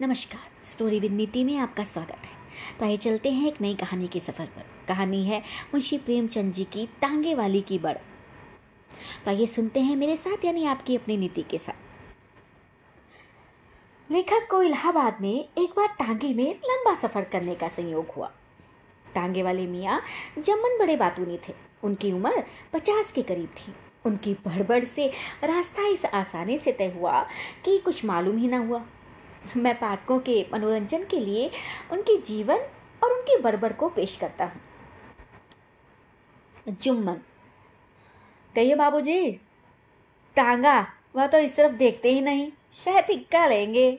नमस्कार story with नीति में आपका स्वागत है। तो आइए चलते हैं एक नई कहानी के सफ़र पर। कहानी है मुंशी प्रेमचंद जी की तांगे वाली की बड़। तो आइए सुनते हैं मेरे साथ, यानी आपकी अपनी नीति के साथ। लेखक को इलाहाबाद में एक बार टांगे में लंबा सफ़र करने का संयोग हुआ। टांगे वाले मियाँ जमन बड़े बातूनी थे। उनकी उम्र पचास के करीब थी। उनकी बड़बड़ से रास्ता इस आसानी से तय हुआ कि कुछ मालूम ही ना हुआ। मैं पाठकों के मनोरंजन के लिए उनके जीवन और उनकी बड़बड़ को पेश करता हूँ। जुम्मन। कहिए बाबूजी, टांगा, वह तो इस तरफ़ देखते ही नहीं, शायद इक्का लेंगे।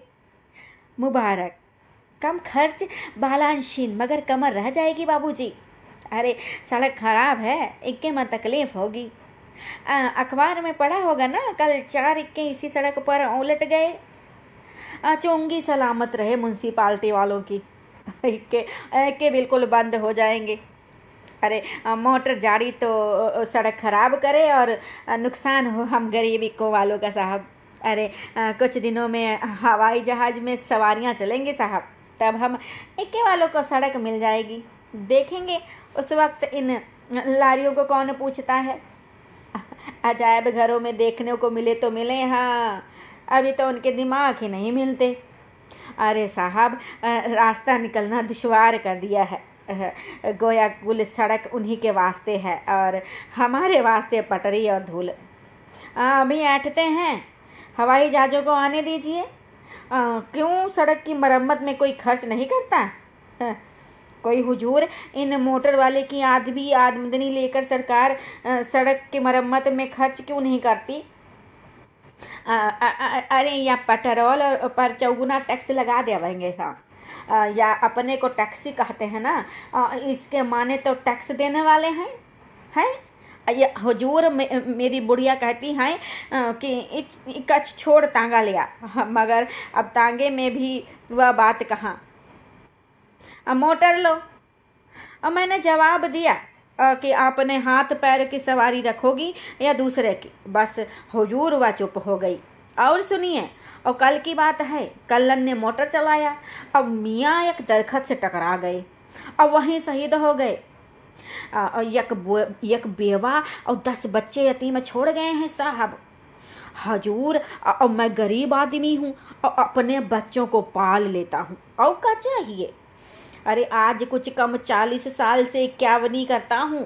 मुबारक। कम खर्च बालांशीन मगर कमर रह जाएगी बाबूजी। अरे, सड़क खराब है, इक्के में तकलीफ़ होगी। अखबार में पढ़ा होगा ना, कल चार इक्के इसी सड़क पर उलट गए। चोंगी सलामत रहे म्यूनसिपाल्टी वालों की। के, के बिल्कुल बंद हो जाएँगे। अरे मोटर जारी तो सड़क खराब करे और नुकसान हो हम गरीबी को वालों का साहब। अरे कुछ दिनों में हवाई जहाज़ में सवारियाँ चलेंगे साहब। तब हम इक्के वालों को सड़क मिल जाएगी। देखेंगे उस वक्त इन लारियों को कौन पूछता है। अजायब घरों में देखने को मिले तो मिले हाँ। अभी तो उनके दिमाग ही नहीं मिलते। अरे साहब रास्ता निकलना दुशवार कर दिया है। गोया कुल सड़क उन्हीं के वास्ते है और हमारे वास्ते पटरी और धूल। अभी ऐठते हैं। हवाई जहाज़ों को आने दीजिए। क्यों सड़क की मरम्मत में कोई खर्च नहीं करता? कोई हुजूर, इन मोटर वाले की आदमी आमदनी लेकर सरकार सड़क की मरम्मत में खर्च क्यों नहीं करती? अरे या पेट्रोल पर चौगुना टैक्स लगा देवेंगे हाँ। या अपने को टैक्सी कहते हैं ना इसके माने तो टैक्स देने वाले हैं हैं? ये हजूर मे, मेरी बुढ़िया कहती हैं कि कच्छ छोड़ तांगा लिया। मगर अब तांगे में भी वह बात कहाँ? मोटर लो। और मैंने जवाब दिया। कि आपने हाथ पैर की सवारी रखोगी या दूसरे की। बस हुजूर वह चुप हो गई। और सुनिए, और कल की बात है, कल्लन ने मोटर चलाया अब मियाँ एक दरखत से टकरा गए और वहीं शहीद हो गए। एक एक बेवा और दस बच्चे यतीम छोड़ गए हैं साहब। हजूर और मैं गरीब आदमी हूँ, और अपने बच्चों को पाल लेता हूँ। और क्या चाहिए? अरे आज कुछ कम चालीस साल से इक्यावनी करता हूँ।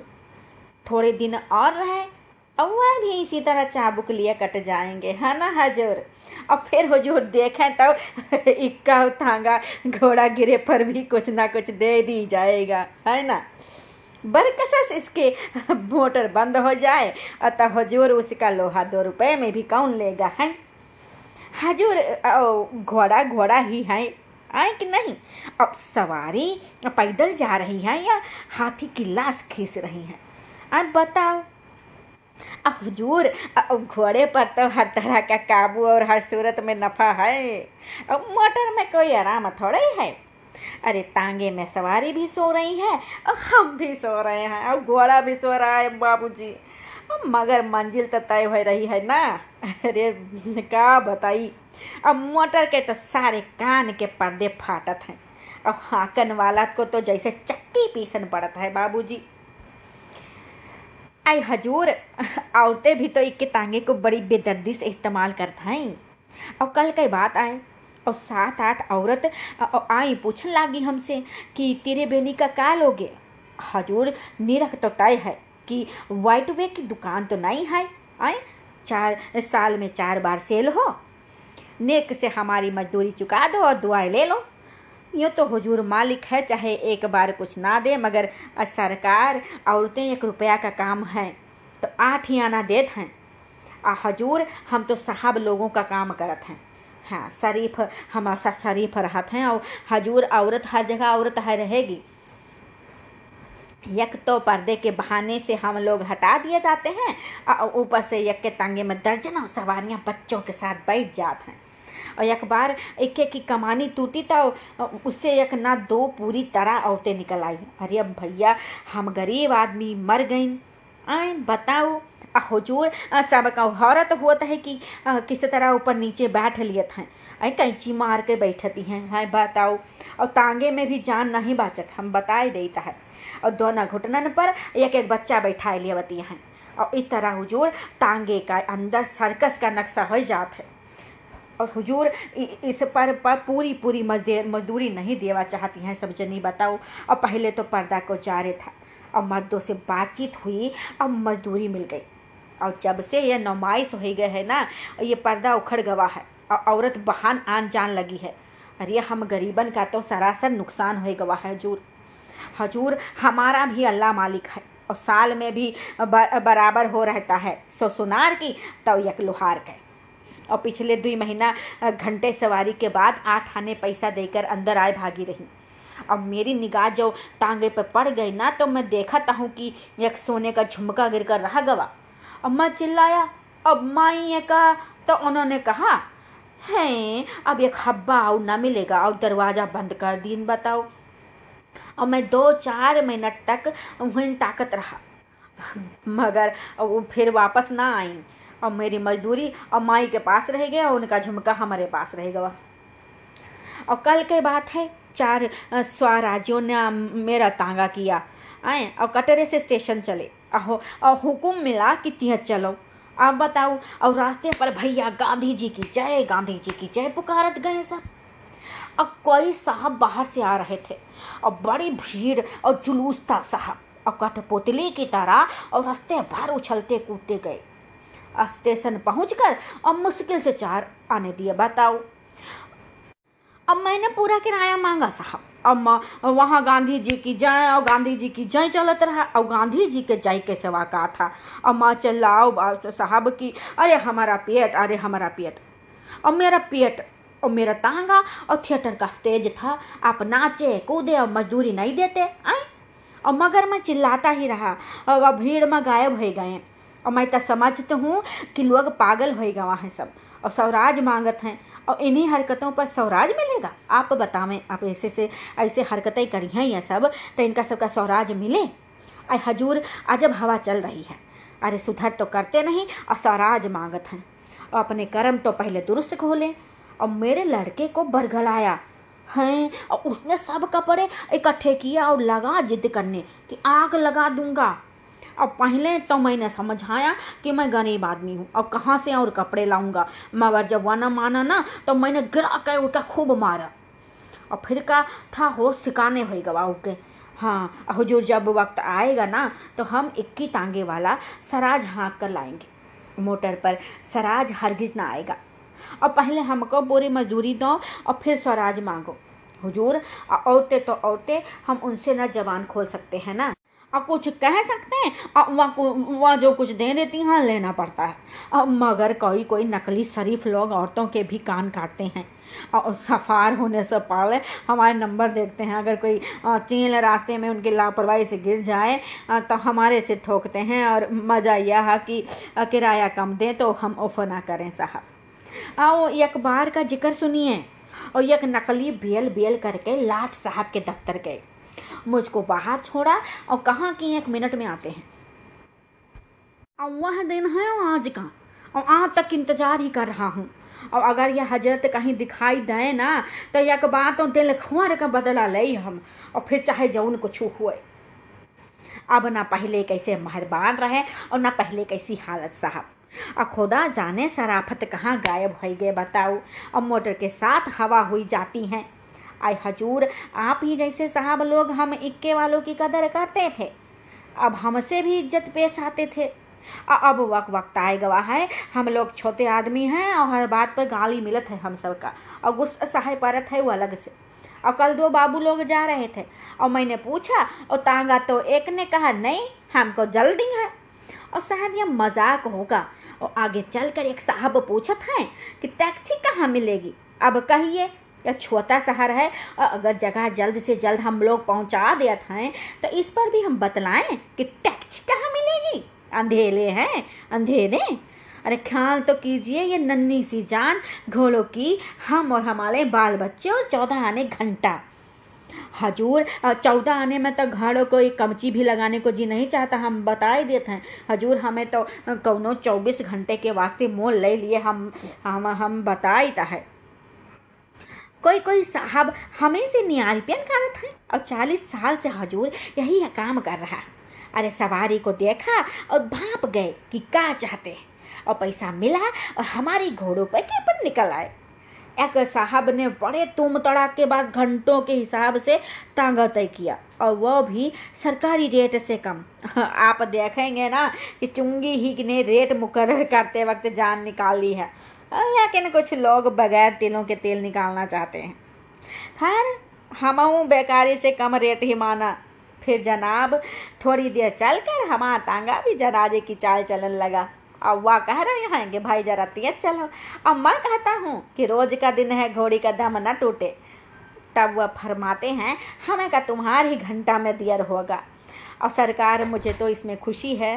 थोड़े दिन और रहे, अब वह भी इसी तरह चाबुक लिए कट जाएँगे, है ना हजूर? और फिर हजूर देखें तो इक्का उठांगा घोड़ा गिरे पर भी कुछ ना कुछ दे दी जाएगा, है ना? बरकसस इसके मोटर बंद हो जाए, अतः हजूर उसका लोहा दो रुपए में भी कौन लेगा, है? हजूर घोड़ा घोड़ा ही है। आए कि नहीं? अब सवारी पैदल जा रही है या हाथी की लाश खींच रही है? अब बताओ। अब हजूर घोड़े पर तो हर तरह का काबू और हर सूरत में नफा है। अब मोटर में कोई आराम थोड़ा ही। है अरे तांगे में सवारी भी सो रही है, और हम भी सो रहे हैं, और घोड़ा भी सो रहा है, बाबूजी। मगर मंजिल तो तय हो रही है ना। अरे क्या बताई? अब मोटर के तो सारे कान के पर्दे फाटत हैं। अब हाकन वाला को तो जैसे चक्की पीसन पड़त है, बाबूजी। आई हजूर, औरतें भी तो इक्के तांगे को बड़ी बेदर्दी से इस्तेमाल करता हैं। और कल कई बात आए, और सात आठ औरत आई पूछने लगी हमसे कि तेरे बेनी का का लोगे हजूर, निरख तो तय है। कि वाइट वे की दुकान तो नहीं है। आए, चार, साल में चार बार सेल हो। नेक से हमारी मजदूरी चुका दो और दुआएँ ले लो। यूँ तो हुजूर मालिक है, चाहे एक बार कुछ ना दे, मगर सरकार औरतें एक रुपया का काम है तो आठ ही आना देत हैं। आ हजूर, हम तो साहब लोगों का काम करत हैं। हाँ शरीफ, हमारा शरीफ रहत हैं और हजूर औरत हर जगह औरत है रहेगी। यक तो पर्दे के बहाने से हम लोग हटा दिए जाते हैं और ऊपर से यक के तांगे में दर्जनों सवारियाँ बच्चों के साथ बैठ जाते हैं। और एक बार एक की कमानी टूटी तो उससे एक ना दो पूरी तरह औरतें निकल आई। अरे भैया, हम गरीब आदमी मर गई। आए, बताओ हुजूर सबका औरत होता है कि किस तरह ऊपर नीचे बैठ लिए थे अरे कैंची मार के बैठती हैं। है बताओ, और तांगे में भी जान नहीं बाचत, हम बताए देता है। और दोनों घुटनन पर एक एक बच्चा बैठा लिया बती हैं और इस तरह हुजूर तांगे का अंदर सर्कस का नक्शा हो जात है। और हुजूर इस पर, पर पूरी पूरी मजदूरी नहीं देवा चाहती हैं सब जनी बताओ। और पहले तो पर्दा को जारे था। और मर्दों से बातचीत हुई और मजदूरी मिल गई। और जब से यह नुमाइश हो गए है ना ये पर्दा उखड़ गवा है। और औरत बहान आन जान लगी है। अरे हम गरीबन का तो सरासर नुकसान हो गवा है हजूर। हजूर हमारा भी अल्लाह मालिक है और साल में भी बराबर हो रहता है। सो सुनार की तो यक लोहार के और पिछले दो महीना घंटे सवारी के बाद आठ आने पैसा देकर अंदर आए भागी रही। अब मेरी निगाह जो तांगे पर पड़ गई ना तो मैं देखता हूँ कि एक सोने का झुमका गिर कर रहा गवा। अब मैं चिल्लाया, अब माई का? तो उन्होंने कहा, है, अब एक हब्बा और ना मिलेगा, और दरवाज़ा बंद कर दिन बताओ। और मैं दो चार मिनट तक वहीं ताकत रहा। मगर वो फिर वापस ना आई। और मेरी मजदूरी और माई के पास रह गया और उनका झुमका हमारे पास रह गया। और कल के बात है, चार स्वराज्यों ने मेरा तांगा किया। आए, और कटरे से स्टेशन चले। अहो, और हुक्म मिला कि तिह चलो। आप बताओ, और रास्ते पर भैया गांधी जी की जय, गांधी जी की जय, पुकारत गए सब। अब कोई साहब बाहर से आ रहे थे। और बड़ी भीड़ और जुलूस था साहब। और कठपुतली की तरह और रास्ते भर उछलते कूदते गए। स्टेशन पहुंचकर और मुश्किल से चार आने दिए, बताओ। अब मैंने पूरा किराया मांगा साहब। अब वहाँ गांधी जी की जय और गांधी जी की जय चलत रहा और गांधी जी के जय के सेवा का था। और माँ चलाओ साहब की, अरे हमारा पेट, अरे हमारा पेट। और मेरा पेट और मेरा तांगा और थिएटर का स्टेज था। आप नाचे, कूदे और मजदूरी नहीं देते, आए? और मगर मैं चिल्लाता ही रहा और वह भीड़ में गायब हो गए। और मैं तो समझती हूँ कि लोग पागल हो गवा हैं सब और स्वराज मांगत हैं और इन्हीं हरकतों पर स्वराज मिलेगा। आप बतावें आप ऐसे से, ऐसे हरकतें करी हैं ये सब तो इनका सबका स्वराज मिले? अरे हजूर, अजब हवा चल रही है। अरे सुधर तो करते नहीं और स्वराज मांगत हैं। और अपने कर्म तो पहले दुरुस्त खोले। और मेरे लड़के को बरगलाया। हैं, और उसने सब कपड़े इकट्ठे किया और लगा जिद करने कि आग लगा दूँगा। और पहले तो मैंने समझाया कि मैं गरीब आदमी हूँ और कहाँ से और कपड़े लाऊँगा। मगर जब वह न माना ना तो मैंने गिरा कर उसका खूब मारा। और फिर का था हो सिकाने हो गवा के। हाँ हजूर जब वक्त आएगा ना तो हम इक्की तांगे वाला सराज हाँक कर लाएँगे। मोटर पर सराज हरगिज ना आएगा। और पहले हमको पूरी मजदूरी दो और फिर स्वराज मांगो। हुजूर औरतें तो औरतें, हम उनसे ना जवान खोल सकते हैं ना? और कुछ कह सकते हैं वह वह जो कुछ दे देती हैं लेना पड़ता है। और मगर कोई कोई नकली शरीफ लोग औरतों के भी कान काटते हैं। और सफ़ार होने से पहले हमारे नंबर देखते हैं। अगर कोई चील रास्ते में उनकी लापरवाही से गिर जाए तो हमारे से ठोकते हैं और मज़ा यह है कि किराया कम दें तो हम ऑफ़र ना करें, साहब। आओ, एक बार का ज़िक्र सुनिए। और एक नकली बेल बेल करके लाट साहब के दफ्तर गए। मुझको बाहर छोड़ा और कहा कि एक मिनट में आते हैं। और वह दिन है आज का। और आज तक इंतज़ार ही कर रहा हूँ। और अगर यह हज़रत कहीं दिखाई दे ना तो एक बात दिल खुआर का बदला ले हम। और फिर चाहे जौन कुछ हुए। अब ना पहले कैसे मेहरबान रहे और ना पहले कैसी हालत साहब। और खुदा जाने सराफत कहाँ गायब हो गए बताओ। और मोटर के साथ हवा हुई जाती हैं। आए हजूर, आप ही जैसे साहब लोग हम इक्के वालों की कदर करते थे। अब हमसे भी इज़्ज़त पेश आते थे। अब वक्त वक्त आए गवा है। हम लोग छोटे आदमी हैं और हर बात पर गाली मिलत है हम सब का। और गुस्सा सहाय परत है वो अलग से। और कल दो बाबू लोग जा रहे थे। और मैंने पूछा, और तांगा तो एक ने कहा, नहीं, हमको जल्दी है। और शायद यह मज़ाक होगा। और आगे चलकर एक साहब पूछत हैं कि टैक्सी कहाँ मिलेगी? अब कहिए, यह छोटा शहर है और अगर जगह जल्द से जल्द हम लोग पहुँचा देते हैं तो इस पर भी हम बतलाएँ कि टैक्सी कहाँ मिलेगी? अंधेरे हैं, अंधेरे? अरे ख्याल तो कीजिए, ये नन्ही सी जान, घोड़ों की हम और हमारे बाल बच्चे और चौदह आने घंटा। हजूर चौदह आने में तो घर को एक कमची भी लगाने को जी नहीं चाहता, हम बता ही देते हैं। हजूर, हमें तो कौनो चौबीस घंटे के वास्ते मोल ले लिए, हम हम हम बताई है। कोई कोई साहब हमें से नियारिपियन करत हैं? और चालीस साल से हजूर यही काम कर रहा अरे सवारी को देखा और भाप गए कि क्या चाहते हैं। और पैसा मिला और हमारी घोड़ों पर के पर निकल आए। एक साहब ने बड़े तुम तड़ाक के बाद घंटों के हिसाब से तांगा तय किया, और वह भी सरकारी रेट से कम। आप देखेंगे ना कि चुंगी ही ने रेट मुकर करते वक्त जान निकाली है। लेकिन कुछ लोग बगैर तिलों के तेल निकालना चाहते हैं। खैर हम बेकारी से कम रेट ही माना। फिर जनाब, थोड़ी देर चलकर हमारा तांगा भी जनाजे की चाल चलन लगा। अव्वा कह रहे हैं कि भाई जरा तेज चलो। अब मैं कहता हूँ कि रोज का दिन है, घोड़ी का दम न टूटे। तब वह फरमाते हैं, हमें का तुम्हारी घंटा में दियर होगा। और सरकार मुझे तो इसमें खुशी है।